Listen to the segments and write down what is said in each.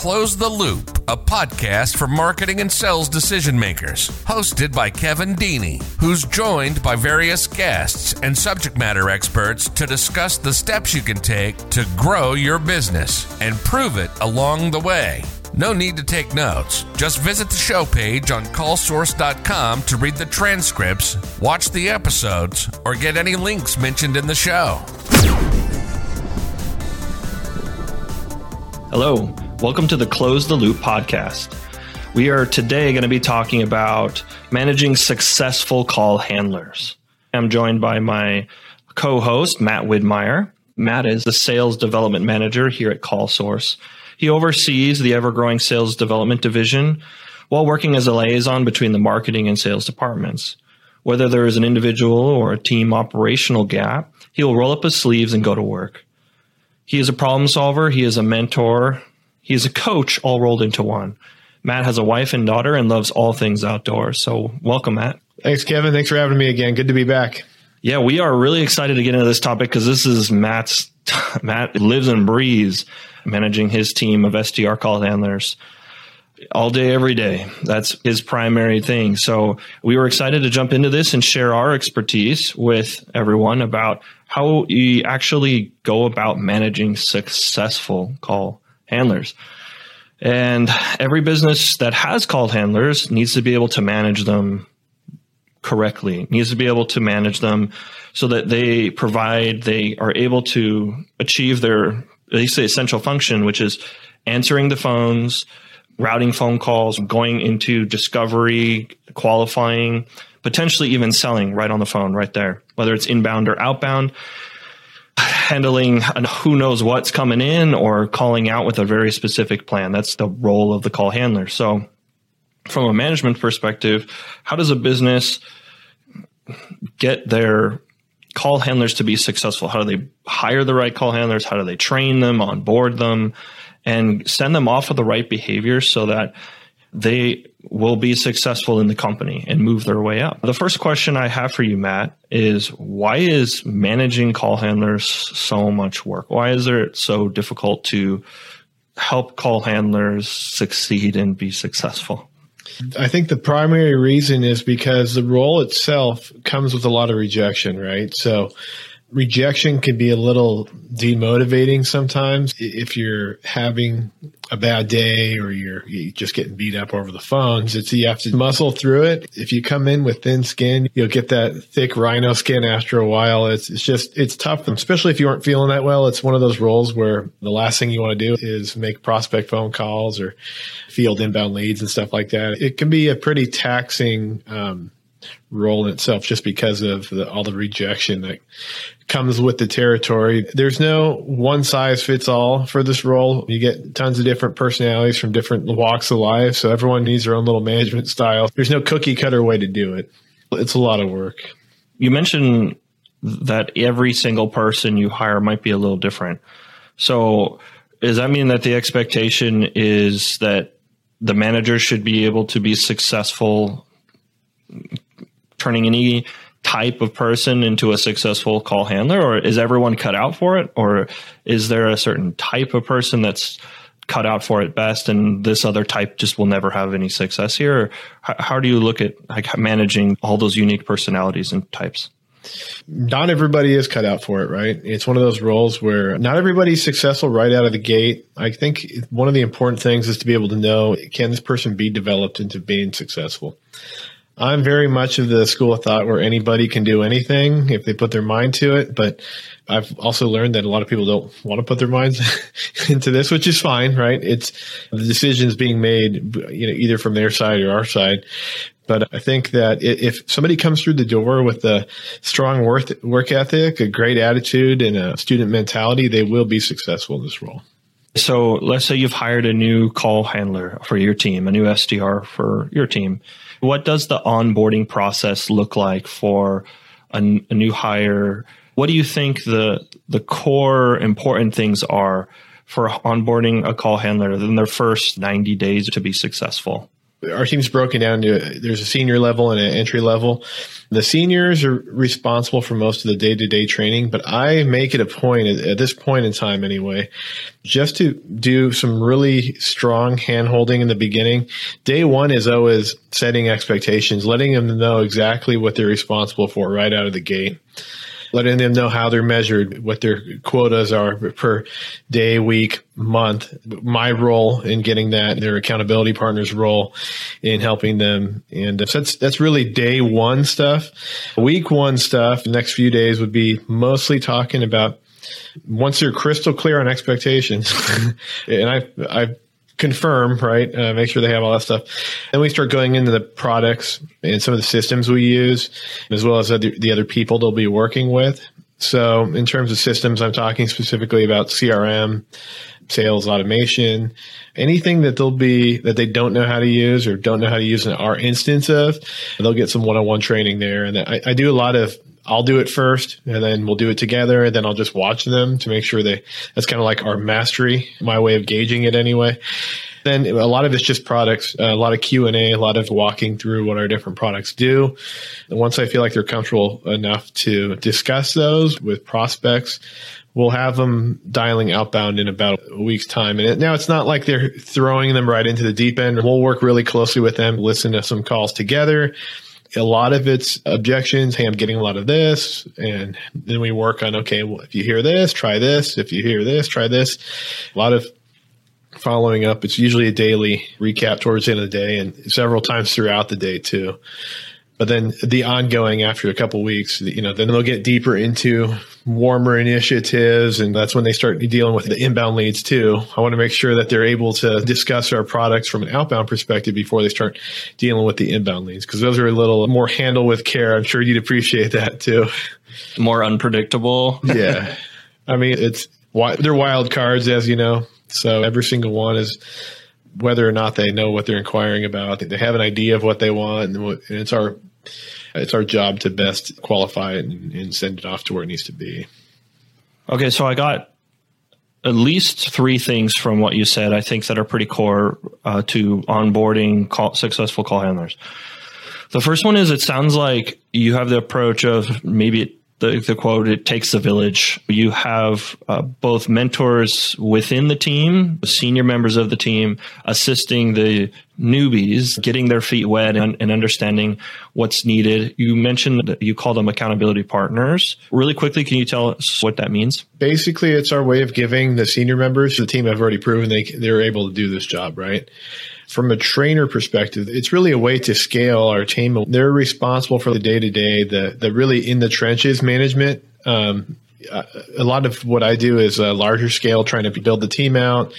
Close the Loop, a podcast for marketing and sales decision makers, hosted by Kevin Deeney, who's joined by various guests and subject matter experts to discuss the steps you can take to grow your business and prove it along the way. No need to take notes. Just visit the show page on callsource.com to read the transcripts, watch the episodes, or get any links mentioned in the show. Hello, welcome to the Close the Loop podcast. We are today going to be talking about managing successful call handlers. I'm joined by my co host, Matt Widmeyer. Matt is the sales development manager here at CallSource. He oversees the ever growing sales development division while working as a liaison between the marketing and sales departments. Whether there is an individual or a team operational gap, he will roll up his sleeves and go to work. He is a problem solver. He is a mentor. He is a coach all rolled into one. Matt has a wife and daughter and loves all things outdoors. So welcome, Matt. Thanks, Kevin. Thanks for having me again. Good to be back. Yeah, we are really excited to get into this topic because this is Matt's. Matt lives and breathes managing his team of SDR call handlers all day, every day. That's his primary thing. So we were excited to jump into this and share our expertise with everyone about how you actually go about managing successful call handlers. And every business that has call handlers needs to be able to manage them correctly, needs to be able to manage them so that they provide, they are able to achieve their, they say essential function, which is answering the phones, routing phone calls, going into discovery, qualifying, potentially even selling right on the phone, right there, whether it's inbound or outbound, handling who knows what's coming in or calling out with a very specific plan. That's the role of the call handler. So, from a management perspective, how does a business get their call handlers to be successful? How do they hire the right call handlers? How do they train them, onboard them, and send them off with the right behavior so that they will be successful in the company and move their way up. The first question I have for you, Matt, is why is managing call handlers so much work? Why is it so difficult to help call handlers succeed and be successful? I think the primary reason is because the role itself comes with a lot of rejection, right? So rejection can be a little demotivating sometimes if you're having a bad day or you're, you're, just getting beat up over the phones. It's you have to muscle through it. If you come in with thin skin, you'll get that thick rhino skin after a while. It's it's just it's tough, especially if you aren't feeling that well. It's one of those roles where the last thing you want to do is make prospect phone calls or field inbound leads and stuff like that. It can be a pretty taxing um, role in itself just because of the, all the rejection that comes with the territory. There's no one size fits all for this role. You get tons of different personalities from different walks of life. So everyone needs their own little management style. There's no cookie cutter way to do it. It's a lot of work. You mentioned that every single person you hire might be a little different. So does that mean that the expectation is that the manager should be able to be successful turning any type of person into a successful call handler or is everyone cut out for it or is there a certain type of person that's cut out for it best and this other type just will never have any success here or how, do you look at like managing all those unique personalities and types not everybody is cut out for it, right? It's one of those roles where not everybody's successful right out of the gate. I think one of the important things is to be able to know can this person be developed into being successful? I'm very much of the school of thought where anybody can do anything if they put their mind to it. But I've also learned that a lot of people don't want to put their minds into this, which is fine, right? It's the decisions being made, you know, either from their side or our side. But I think that if somebody comes through the door with a strong work, work ethic, a great attitude, and a student mentality, they will be successful in this role. So let's say you've hired a new call handler for your team, a new SDR for your team. What does the onboarding process look like for a, a new hire? What do you think the the core important things are for onboarding a call handler in their first 90 days to be successful? Our team's broken down to there's a senior level and an entry level. The seniors are responsible for most of the day to day training, but I make it a point at, this point in time anyway, just to do some really strong hand holding in the beginning. Day one is always setting expectations, letting them know exactly what they're responsible for right out of the gate letting them know how they're measured, what their quotas are per day, week, month. My role in getting that, their accountability partner's role in helping them. And so that's, that's really day one stuff. Week one stuff, next few days would be mostly talking about once you're crystal clear on expectations. and I, I've confirm, right? Uh, make sure they have all that stuff. Then we start going into the products and some of the systems we use, as well as other, the other people they'll be working with. So in terms of systems, I'm talking specifically about CRM, sales automation, anything that they'll be that they don't know how to use or don't know how to use in our instance of, they'll get some one-on-one training there. And I, I do a lot of I'll do it first and then we'll do it together and then I'll just watch them to make sure they that's kind of like our mastery, my way of gauging it anyway. Then a lot of it's just products, a lot of Q and A, a lot of walking through what our different products do. And once I feel like they're comfortable enough to discuss those with prospects, we'll have them dialing outbound in about a week's time. And it, now it's not like they're throwing them right into the deep end. We'll work really closely with them, listen to some calls together a lot of it's objections. Hey, I'm getting a lot of this. And then we work on, okay, well, if you hear this, try this. If you hear this, try this. A lot of following up. It's usually a daily recap towards the end of the day and several times throughout the day too. But then the ongoing after a couple weeks, you know, then they'll get deeper into warmer initiatives. And that's when they start dealing with the inbound leads too. I want to make sure that they're able to discuss our products from an outbound perspective before they start dealing with the inbound leads. Cause those are a little more handle with care. I'm sure you'd appreciate that too. More unpredictable. yeah. I mean, it's, they're wild cards, as you know. So every single one is whether or not they know what they're inquiring about. They have an idea of what they want, and it's our it's our job to best qualify it and, and send it off to where it needs to be. Okay, so I got at least three things from what you said. I think that are pretty core uh, to onboarding call, successful call handlers. The first one is it sounds like you have the approach of maybe the, the quote, it takes a village. You have uh, both mentors within the team, senior members of the team, assisting the newbies, getting their feet wet and, and understanding what's needed. You mentioned that you call them accountability partners. Really quickly, can you tell us what that means? Basically, it's our way of giving the senior members, the team have already proven they, they're able to do this job, right? From a trainer perspective, it's really a way to scale our team. They're responsible for the day to day, the really in the trenches management. Um, a lot of what I do is a larger scale, trying to build the team out,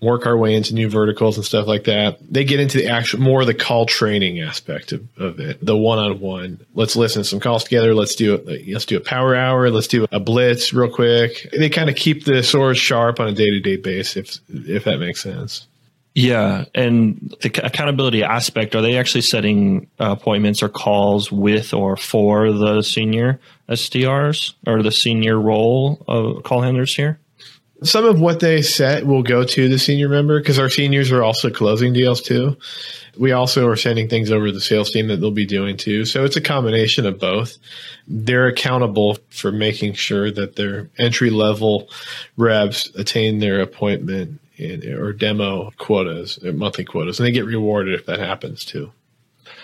work our way into new verticals and stuff like that. They get into the actual more of the call training aspect of, of it, the one on one. Let's listen to some calls together. Let's do it. Let's do a power hour. Let's do a blitz real quick. They kind of keep the swords sharp on a day to day basis, if if that makes sense. Yeah, and the accountability aspect, are they actually setting appointments or calls with or for the senior SDRs or the senior role of call handlers here? Some of what they set will go to the senior member because our seniors are also closing deals too. We also are sending things over to the sales team that they'll be doing too. So it's a combination of both. They're accountable for making sure that their entry level reps attain their appointment or demo quotas, uh, monthly quotas, and they get rewarded if that happens too.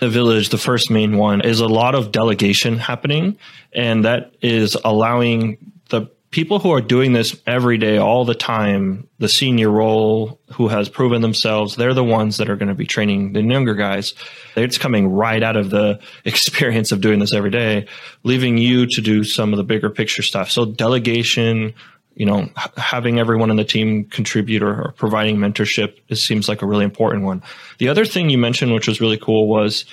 The village, the first main one, is a lot of delegation happening, and that is allowing the people who are doing this every day, all the time, the senior role who has proven themselves, they're the ones that are going to be training the younger guys. It's coming right out of the experience of doing this every day, leaving you to do some of the bigger picture stuff. So delegation, you know, having everyone in the team contribute or, or providing mentorship it seems like a really important one. The other thing you mentioned, which was really cool, was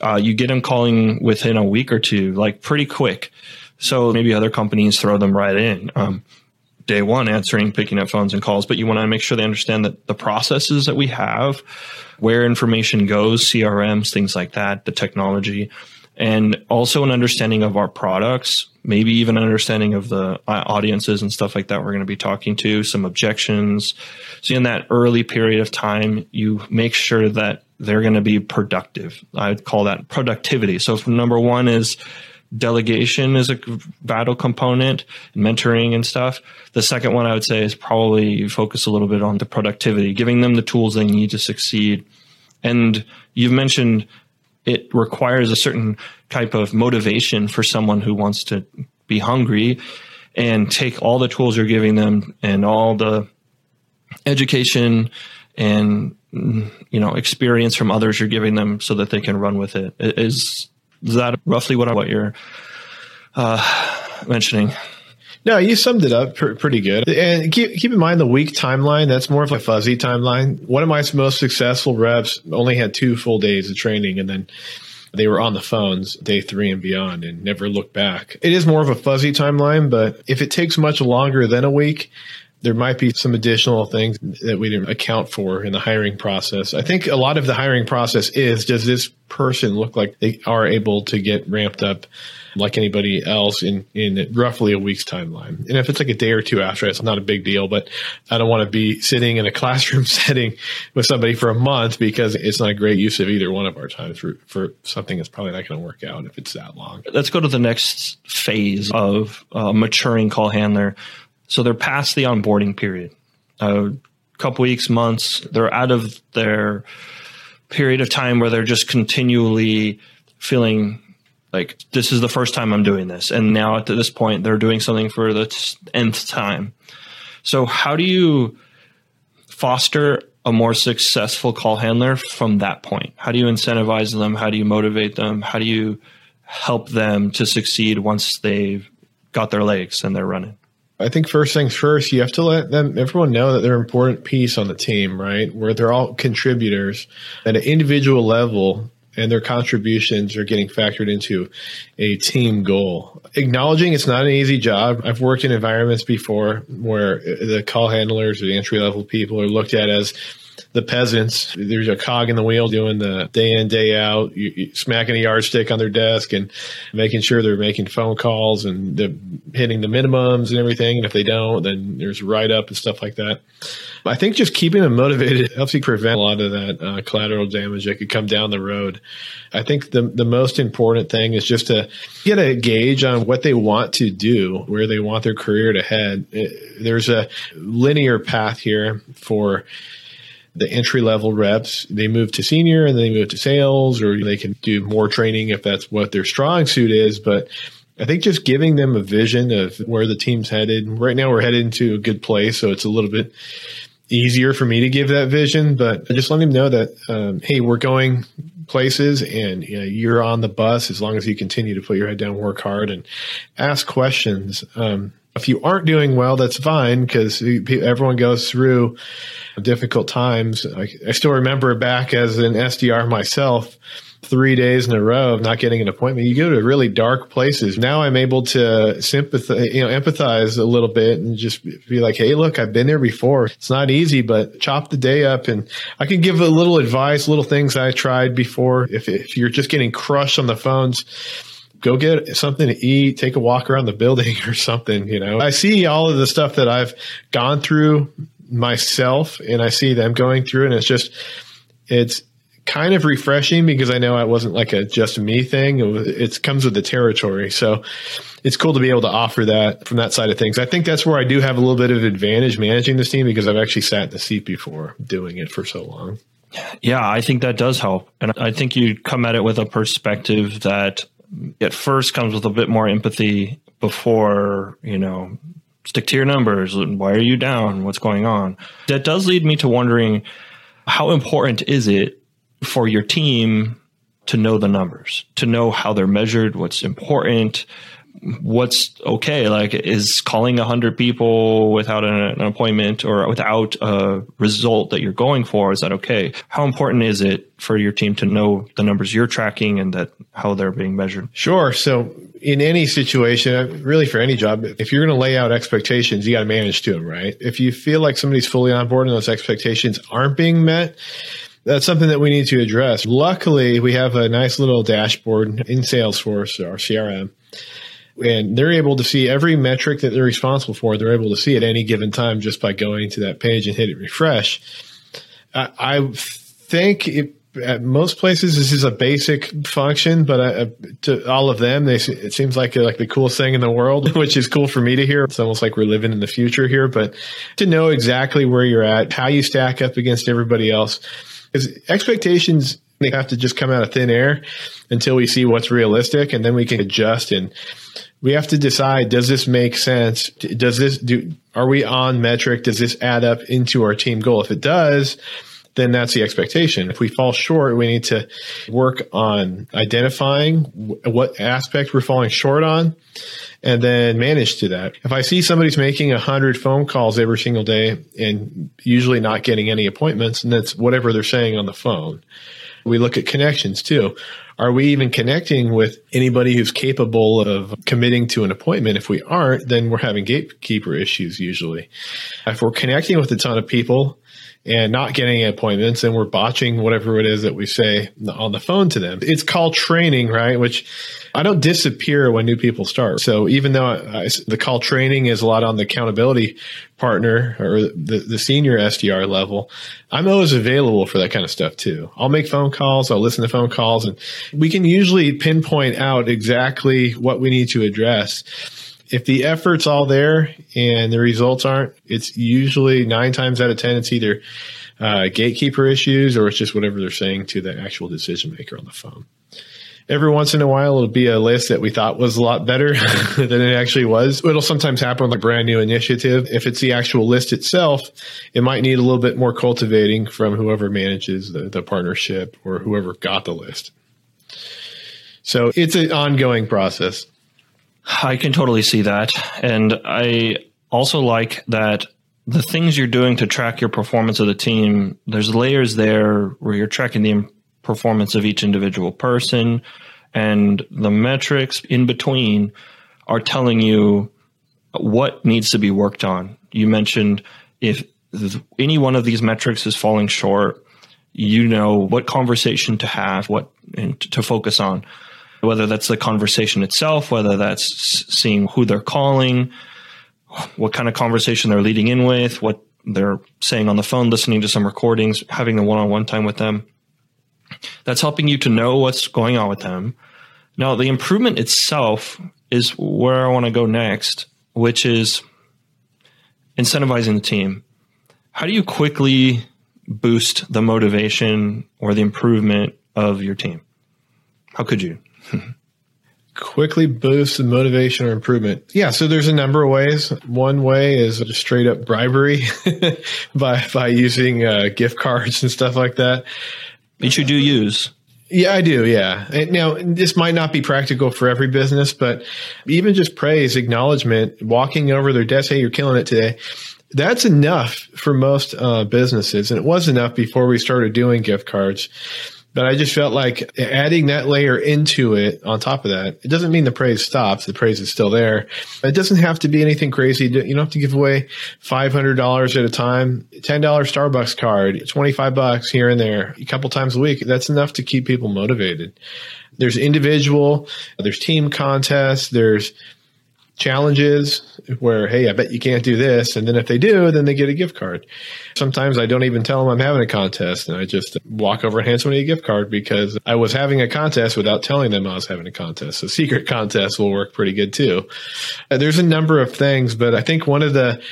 uh, you get them calling within a week or two, like pretty quick. So maybe other companies throw them right in. Um, day one, answering, picking up phones and calls, but you want to make sure they understand that the processes that we have, where information goes, CRMs, things like that, the technology, and also an understanding of our products maybe even understanding of the uh, audiences and stuff like that we're going to be talking to, some objections. So in that early period of time, you make sure that they're going to be productive. I'd call that productivity. So number one is delegation is a vital component, mentoring and stuff. The second one I would say is probably focus a little bit on the productivity, giving them the tools they need to succeed. And you've mentioned it requires a certain type of motivation for someone who wants to be hungry and take all the tools you're giving them and all the education and you know experience from others you're giving them so that they can run with it is is that roughly what I, what you're uh, mentioning no, you summed it up pr- pretty good. And keep, keep in mind the week timeline, that's more of a fuzzy timeline. One of my most successful reps only had two full days of training and then they were on the phones day three and beyond and never looked back. It is more of a fuzzy timeline, but if it takes much longer than a week, there might be some additional things that we didn't account for in the hiring process. I think a lot of the hiring process is does this person look like they are able to get ramped up like anybody else in, in roughly a week's timeline. And if it's like a day or two after, it's not a big deal, but I don't want to be sitting in a classroom setting with somebody for a month because it's not a great use of either one of our times for, for something that's probably not going to work out if it's that long. Let's go to the next phase of uh, maturing call handler. So they're past the onboarding period. A couple weeks, months, they're out of their period of time where they're just continually feeling like this is the first time I'm doing this, and now at this point they're doing something for the nth time. So how do you foster a more successful call handler from that point? How do you incentivize them? How do you motivate them? How do you help them to succeed once they've got their legs and they're running? I think first things first, you have to let them everyone know that they're an important piece on the team, right? Where they're all contributors at an individual level and their contributions are getting factored into a team goal. Acknowledging it's not an easy job. I've worked in environments before where the call handlers or the entry level people are looked at as the peasants. There's a cog in the wheel doing the day in, day out, you, you smacking a yardstick on their desk and making sure they're making phone calls and hitting the minimums and everything. And if they don't, then there's write up and stuff like that. I think just keeping them motivated helps you prevent a lot of that uh, collateral damage that could come down the road. I think the the most important thing is just to get a gauge on what they want to do, where they want their career to head. There's a linear path here for the entry level reps. They move to senior and they move to sales, or they can do more training if that's what their strong suit is. But I think just giving them a vision of where the team's headed. Right now, we're headed into a good place, so it's a little bit easier for me to give that vision. But I just letting them know that, um, hey, we're going places, and you know, you're on the bus as long as you continue to put your head down, work hard, and ask questions. Um, if you aren't doing well, that's fine because everyone goes through difficult times. I, I, still remember back as an SDR myself, three days in a row of not getting an appointment. You go to really dark places. Now I'm able to sympathize, you know, empathize a little bit and just be like, Hey, look, I've been there before. It's not easy, but chop the day up and I can give a little advice, little things I tried before. If, if you're just getting crushed on the phones, go get something to eat, take a walk around the building or something, you know. I see all of the stuff that I've gone through myself and I see them going through and it's just it's kind of refreshing because I know it wasn't like a just me thing. It, comes with the territory. So it's cool to be able to offer that from that side of things. I think that's where I do have a little bit of advantage managing this team because I've actually sat in the seat before doing it for so long. Yeah, I think that does help. And I think you come at it with a perspective that at first comes with a bit more empathy before, you know, stick to your numbers. Why are you down? What's going on? That does lead me to wondering how important is it for your team to know the numbers, to know how they're measured, what's important, what's okay. Like, is calling a hundred people without an, an, appointment or without a result that you're going for, is that okay? How important is it for your team to know the numbers you're tracking and that how they're being measured? Sure. So in any situation, uh, really for any job, if you're going to lay out expectations, you got to manage to them, right? If you feel like somebody's fully on board and those expectations aren't being met, that's something that we need to address. Luckily, we have a nice little dashboard in Salesforce, our CRM, and they're able to see every metric that they're responsible for. They're able to see at any given time just by going to that page and hit it refresh. I, I think it, at most places this is a basic function, but I, to all of them, they, it seems like like the coolest thing in the world, which is cool for me to hear. It's almost like we're living in the future here, but to know exactly where you're at, how you stack up against everybody else, because expectations they have to just come out of thin air until we see what's realistic, and then we can adjust and we have to decide does this make sense does this do are we on metric does this add up into our team goal if it does then that's the expectation. If we fall short, we need to work on identifying what aspect we're falling short on and then manage to that. If I see somebody's making a hundred phone calls every single day and usually not getting any appointments, and that's whatever they're saying on the phone. We look at connections too. Are we even connecting with anybody who's capable of committing to an appointment? If we aren't, then we're having gatekeeper issues usually. If we're connecting with a ton of people and not getting appointments and we're botching whatever it is that we say on the phone to them. It's called training, right? Which I don't disappear when new people start. So even though I, the call training is a lot on the accountability partner or the, the senior SDR level, I'm always available for that kind of stuff too. I'll make phone calls. I'll listen to phone calls and we can usually pinpoint out exactly what we need to address if the effort's all there and the results aren't, it's usually nine times out of 10, it's either uh, gatekeeper issues or it's just whatever they're saying to the actual decision maker on the phone. Every once in a while, it'll be a list that we thought was a lot better than it actually was. It'll sometimes happen with a brand new initiative. If it's the actual list itself, it might need a little bit more cultivating from whoever manages the, the partnership or whoever got the list. So it's an ongoing process. I can totally see that. And I also like that the things you're doing to track your performance of the team, there's layers there where you're tracking the performance of each individual person and the metrics in between are telling you what needs to be worked on. You mentioned if any one of these metrics is falling short, you know what conversation to have, what to focus on whether that's the conversation itself, whether that's seeing who they're calling, what kind of conversation they're leading in with, what they're saying on the phone, listening to some recordings, having a one on one time with them. That's helping you to know what's going on with them. Now, the improvement itself is where I want to go next, which is incentivizing the team. How do you quickly boost the motivation or the improvement of your team? How could you? Quickly boost the motivation or improvement. Yeah, so there's a number of ways. One way is just straight up bribery by by using uh, gift cards and stuff like that. Which you do use. Yeah, I do. Yeah. Now, this might not be practical for every business, but even just praise, acknowledgement, walking over their desk, hey, you're killing it today. That's enough for most uh, businesses. And it was enough before we started doing gift cards. But I just felt like adding that layer into it on top of that, it doesn't mean the praise stops. The praise is still there. It doesn't have to be anything crazy. You don't have to give away $500 at a time, $10 Starbucks card, 25 bucks here and there, a couple times a week. That's enough to keep people motivated. There's individual, there's team contests, there's challenges where, hey, I bet you can't do this. And then if they do, then they get a gift card. Sometimes I don't even tell them I'm having a contest and I just walk over and hand somebody a gift card because I was having a contest without telling them I was having a contest. So secret contests will work pretty good too. Uh, there's a number of things, but I think one of the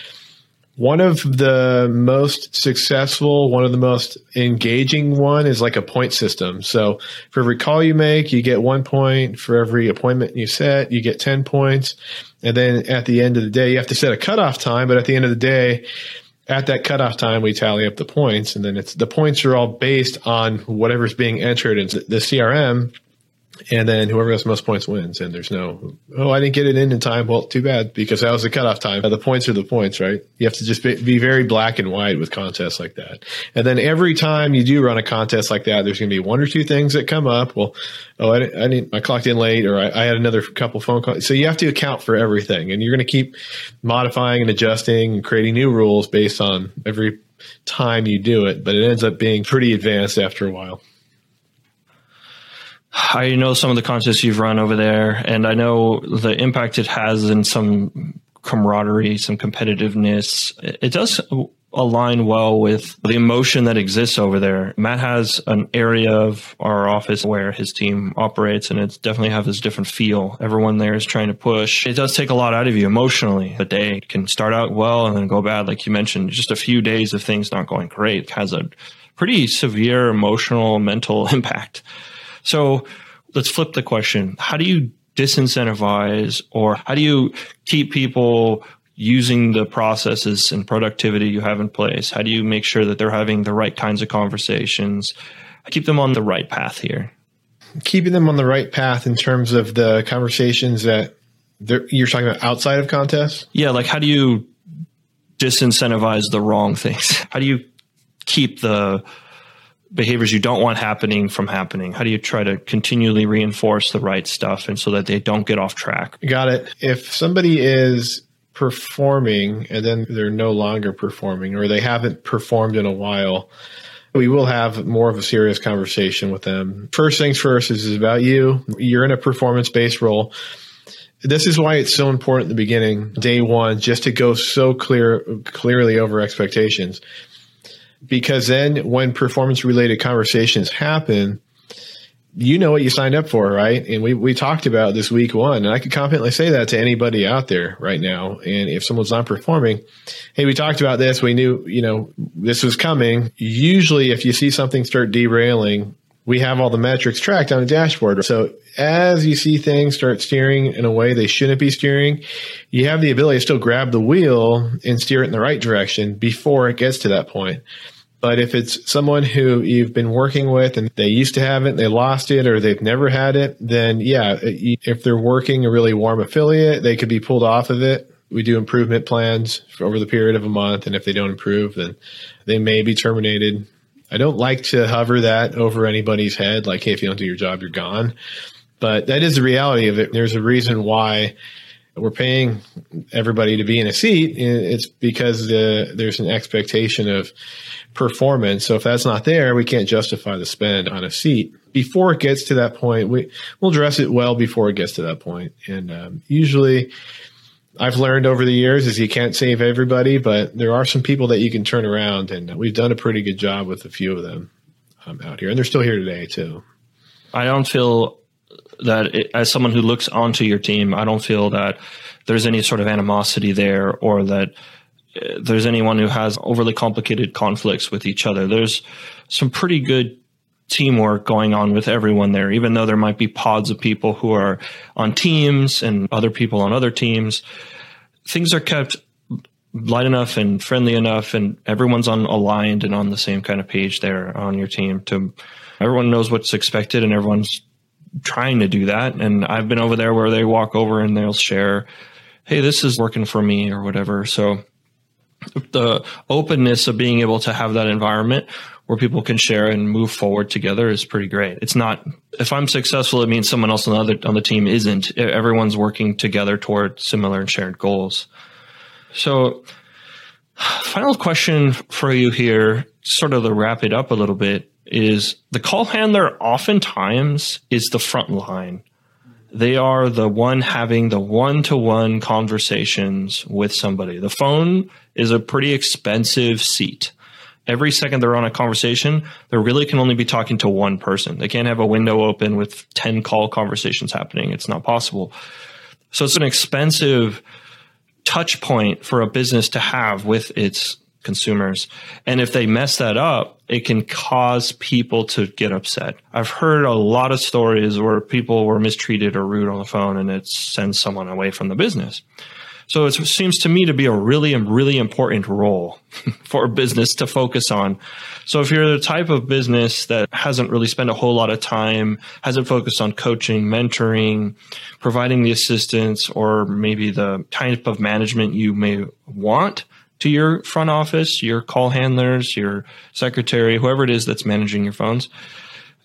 one of the most successful, one of the most engaging one is like a point system. So for every call you make, you get one point. For every appointment you set, you get 10 points. And then at the end of the day, you have to set a cutoff time, but at the end of the day, at that cutoff time, we tally up the points, and then it's the points are all based on whatever's being entered into the CRM and then whoever has the most points wins. And there's no, oh, I didn't get it in in time. Well, too bad because that was the cutoff time. The points are the points, right? You have to just be, be, very black and white with contests like that. And then every time you do run a contest like that, there's going to be one or two things that come up. Well, oh, I didn't, I, didn't, I clocked in late or I, I had another couple phone calls. So you have to account for everything and you're going to keep modifying and adjusting and creating new rules based on every time you do it. But it ends up being pretty advanced after a while. I know some of the contests you've run over there, and I know the impact it has in some camaraderie, some competitiveness. It does align well with the emotion that exists over there. Matt has an area of our office where his team operates and it definitely has this different feel. Everyone there is trying to push. It does take a lot out of you emotionally. The day can start out well and then go bad. Like you mentioned, just a few days of things not going great has a pretty severe emotional, mental impact. So let's flip the question. How do you disincentivize or how do you keep people using the processes and productivity you have in place? How do you make sure that they're having the right kinds of conversations? Keep them on the right path here. Keeping them on the right path in terms of the conversations that you're talking about outside of contests? Yeah, like how do you disincentivize the wrong things? How do you keep the behaviors you don't want happening from happening? How do you try to continually reinforce the right stuff and so that they don't get off track? Got it. If somebody is performing and then they're no longer performing or they haven't performed in a while, we will have more of a serious conversation with them. First things first is about you. You're in a performance based role. This is why it's so important in the beginning, day one, just to go so clear, clearly over expectations. Because then when performance related conversations happen, you know what you signed up for, right? And we, we talked about this week one, and I could confidently say that to anybody out there right now. And if someone's not performing, hey, we talked about this. We knew, you know, this was coming. Usually, if you see something start derailing, we have all the metrics tracked on a dashboard. So as you see things start steering in a way they shouldn't be steering, you have the ability to still grab the wheel and steer it in the right direction before it gets to that point. But if it's someone who you've been working with and they used to have it, they lost it, or they've never had it, then yeah, if they're working a really warm affiliate, they could be pulled off of it. We do improvement plans over the period of a month. And if they don't improve, then they may be terminated. I don't like to hover that over anybody's head, like, hey, if you don't do your job, you're gone. But that is the reality of it. There's a reason why we're paying everybody to be in a seat. It's because the, there's an expectation of performance. So if that's not there, we can't justify the spend on a seat. Before it gets to that point, we we'll address it well before it gets to that point. And um, usually, I've learned over the years is you can't save everybody, but there are some people that you can turn around, and we've done a pretty good job with a few of them um, out here, and they're still here today too. I don't feel that it, as someone who looks onto your team, I don't feel that there's any sort of animosity there or that there's anyone who has overly complicated conflicts with each other. There's some pretty good teamwork going on with everyone there, even though there might be pods of people who are on teams and other people on other teams. Things are kept light enough and friendly enough, and everyone's on aligned and on the same kind of page there on your team. To everyone knows what's expected, and everyone's trying to do that. And I've been over there where they walk over and they'll share, "Hey, this is working for me" or whatever. So the openness of being able to have that environment where people can share and move forward together is pretty great. It's not if I'm successful, it means someone else on the other on the team isn't. Everyone's working together toward similar and shared goals. So, final question for you here, sort of to wrap it up a little bit, is the call handler oftentimes is the front line they are the one having the one to one conversations with somebody. The phone is a pretty expensive seat. Every second they're on a conversation, they really can only be talking to one person. They can't have a window open with 10 call conversations happening. It's not possible. So it's an expensive touch point for a business to have with its consumers. And if they mess that up, it can cause people to get upset. I've heard a lot of stories where people were mistreated or rude on the phone and it sends someone away from the business. So it seems to me to be a really, really important role for a business to focus on. So if you're the type of business that hasn't really spent a whole lot of time, hasn't focused on coaching, mentoring, providing the assistance, or maybe the type of management you may want, to your front office, your call handlers, your secretary, whoever it is that's managing your phones,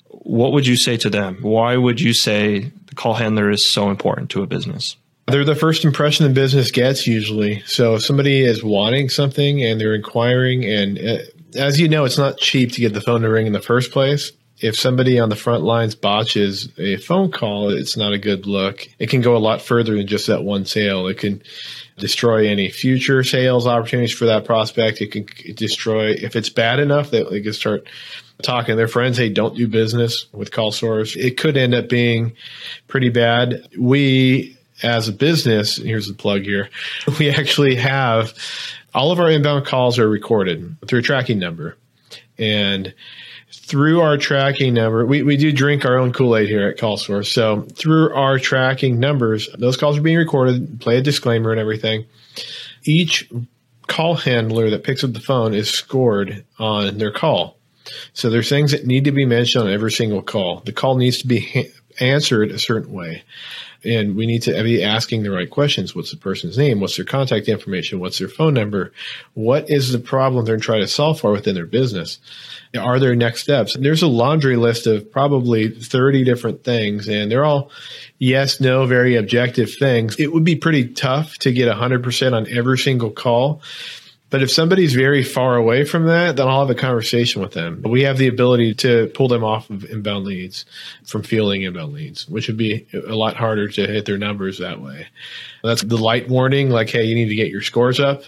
what would you say to them? Why would you say the call handler is so important to a business? They're the first impression the business gets usually. So if somebody is wanting something and they're inquiring, and uh, as you know, it's not cheap to get the phone to ring in the first place. if somebody on the front lines botches a phone call, it's not a good look. It can go a lot further than just that one sale. It can destroy any future sales opportunities for that prospect. It can destroy, if it's bad enough that they can start talking to their friends, hey, don't do business with CallSource. It could end up being pretty bad. We, as a business, here's the plug here, we actually have all of our inbound calls are recorded through a tracking number. And through our tracking number, we, we do drink our own Kool Aid here at CallSource. So through our tracking numbers, those calls are being recorded, play a disclaimer and everything. Each call handler that picks up the phone is scored on their call. So there's things that need to be mentioned on every single call. The call needs to be ha- answered a certain way. And we need to be asking the right questions. What's the person's name? What's their contact information? What's their phone number? What is the problem they're trying to solve for within their business? Are there next steps? There's a laundry list of probably 30 different things, and they're all yes, no, very objective things. It would be pretty tough to get 100% on every single call. But if somebody's very far away from that, then I'll have a conversation with them. But we have the ability to pull them off of inbound leads from fielding inbound leads, which would be a lot harder to hit their numbers that way. That's the light warning, like, hey, you need to get your scores up.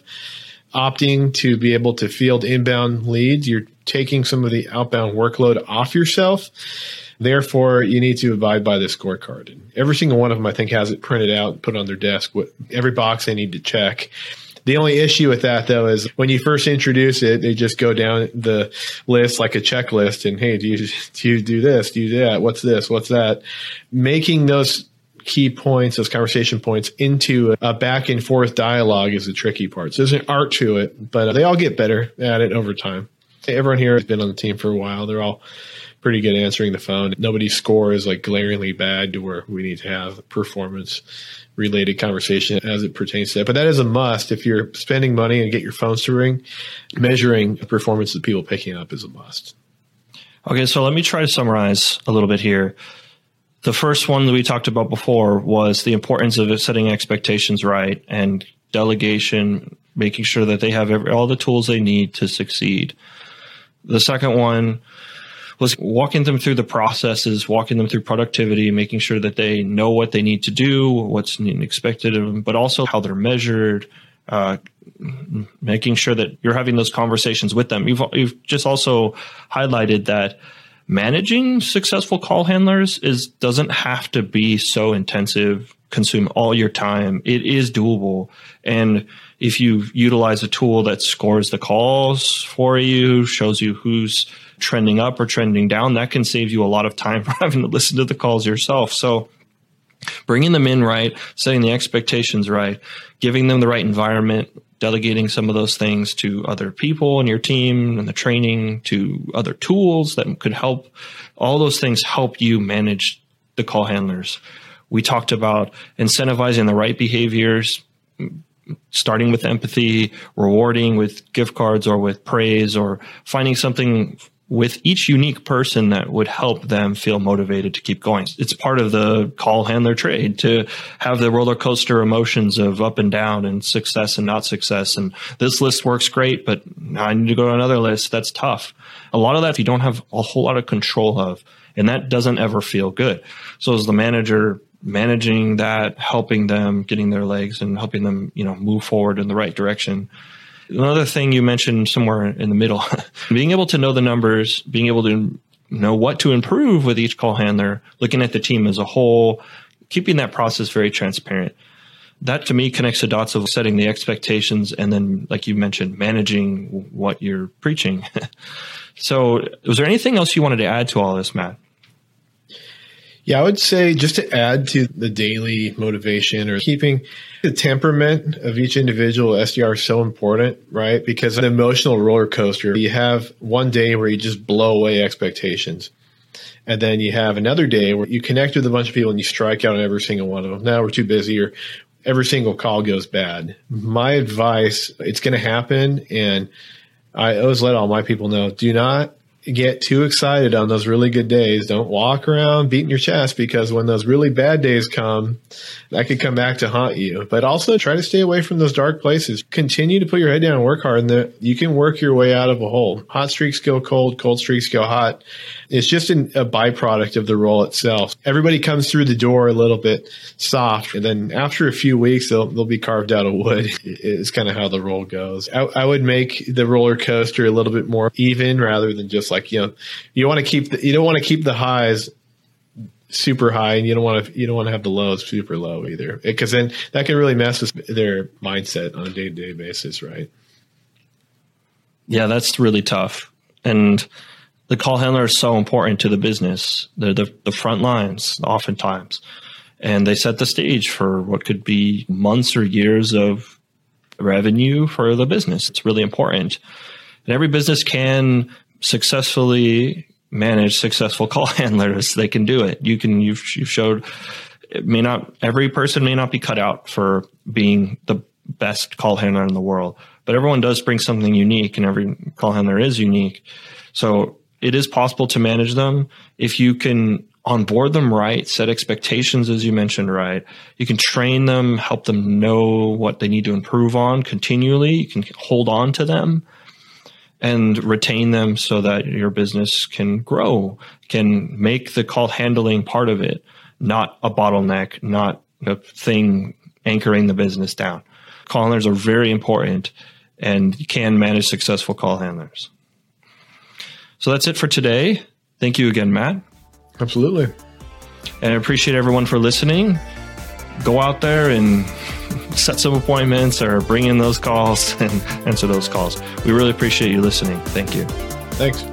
Opting to be able to field inbound leads, you're taking some of the outbound workload off yourself. Therefore, you need to abide by the scorecard. And every single one of them, I think, has it printed out, put on their desk, what every box they need to check. The only issue with that though is when you first introduce it, they just go down the list like a checklist and hey, do you do you do this? Do you do that? What's this? What's that? Making those key points, those conversation points into a back and forth dialogue is the tricky part. So there's an art to it, but they all get better at it over time. Everyone here has been on the team for a while. They're all pretty good answering the phone. Nobody's score is like glaringly bad to where we need to have performance related conversation as it pertains to that. But that is a must if you're spending money and get your phones to ring. Measuring the performance of people picking up is a must. Okay, so let me try to summarize a little bit here. The first one that we talked about before was the importance of setting expectations right and delegation, making sure that they have every, all the tools they need to succeed. The second one was walking them through the processes, walking them through productivity, making sure that they know what they need to do, what's expected of them, but also how they're measured, uh, making sure that you're having those conversations with them. You've, you've just also highlighted that managing successful call handlers is doesn't have to be so intensive, consume all your time. It is doable. And if you utilize a tool that scores the calls for you, shows you who's trending up or trending down, that can save you a lot of time for having to listen to the calls yourself. So bringing them in right, setting the expectations right, giving them the right environment, delegating some of those things to other people in your team and the training to other tools that could help. All those things help you manage the call handlers. We talked about incentivizing the right behaviors, starting with empathy, rewarding with gift cards or with praise, or finding something with each unique person that would help them feel motivated to keep going. It's part of the call handler trade to have the roller coaster emotions of up and down and success and not success. And this list works great, but I need to go to another list. That's tough. A lot of that you don't have a whole lot of control of, and that doesn't ever feel good. So as the manager, managing that, helping them, getting their legs and helping them, you know, move forward in the right direction Another thing you mentioned somewhere in the middle, being able to know the numbers, being able to know what to improve with each call handler, looking at the team as a whole, keeping that process very transparent. That to me connects the dots of setting the expectations and then, like you mentioned, managing what you're preaching. so, was there anything else you wanted to add to all this, Matt? Yeah, I would say just to add to the daily motivation or keeping the temperament of each individual SDR is so important, right? Because an emotional roller coaster, you have one day where you just blow away expectations. And then you have another day where you connect with a bunch of people and you strike out on every single one of them. Now we're too busy or every single call goes bad. My advice, it's going to happen. And I always let all my people know, do not get too excited on those really good days. Don't walk around beating your chest because when those really bad days come, that could come back to haunt you. But also try to stay away from those dark places. Continue to put your head down and work hard, and the, you can work your way out of a hole. Hot streaks go cold, cold streaks go hot. It's just an, a byproduct of the role itself. Everybody comes through the door a little bit soft, and then after a few weeks, they'll, they'll be carved out of wood. It's kind of how the role goes. I, I would make the roller coaster a little bit more even rather than just like you know, you want to keep the, you don't want to keep the highs super high and you don't want to you don't want to have the lows super low either. Because then that can really mess with their mindset on a day-to-day basis right? Yeah that's really tough. And the call handler is so important to the business they're the, the front lines oftentimes. And they set the stage for what could be months or years of revenue for the business. It's really important. And every business can successfully manage successful call handlers. They can do it. You can, you've, you've showed it may not, every person may not be cut out for being the best call handler in the world, but everyone does bring something unique and every call handler is unique. So it is possible to manage them if you can onboard them right, set expectations as you mentioned right. You can train them, help them know what they need to improve on continually. You can hold on to them and retain them so that your business can grow, can make the call handling part of it, not a bottleneck, not a thing anchoring the business down. Call handlers are very important and you can manage successful call handlers. So that's it for today. Thank you again, Matt. Absolutely. And I appreciate everyone for listening. Go out there and set some appointments or bring in those calls and answer those calls. We really appreciate you listening. Thank you. Thanks.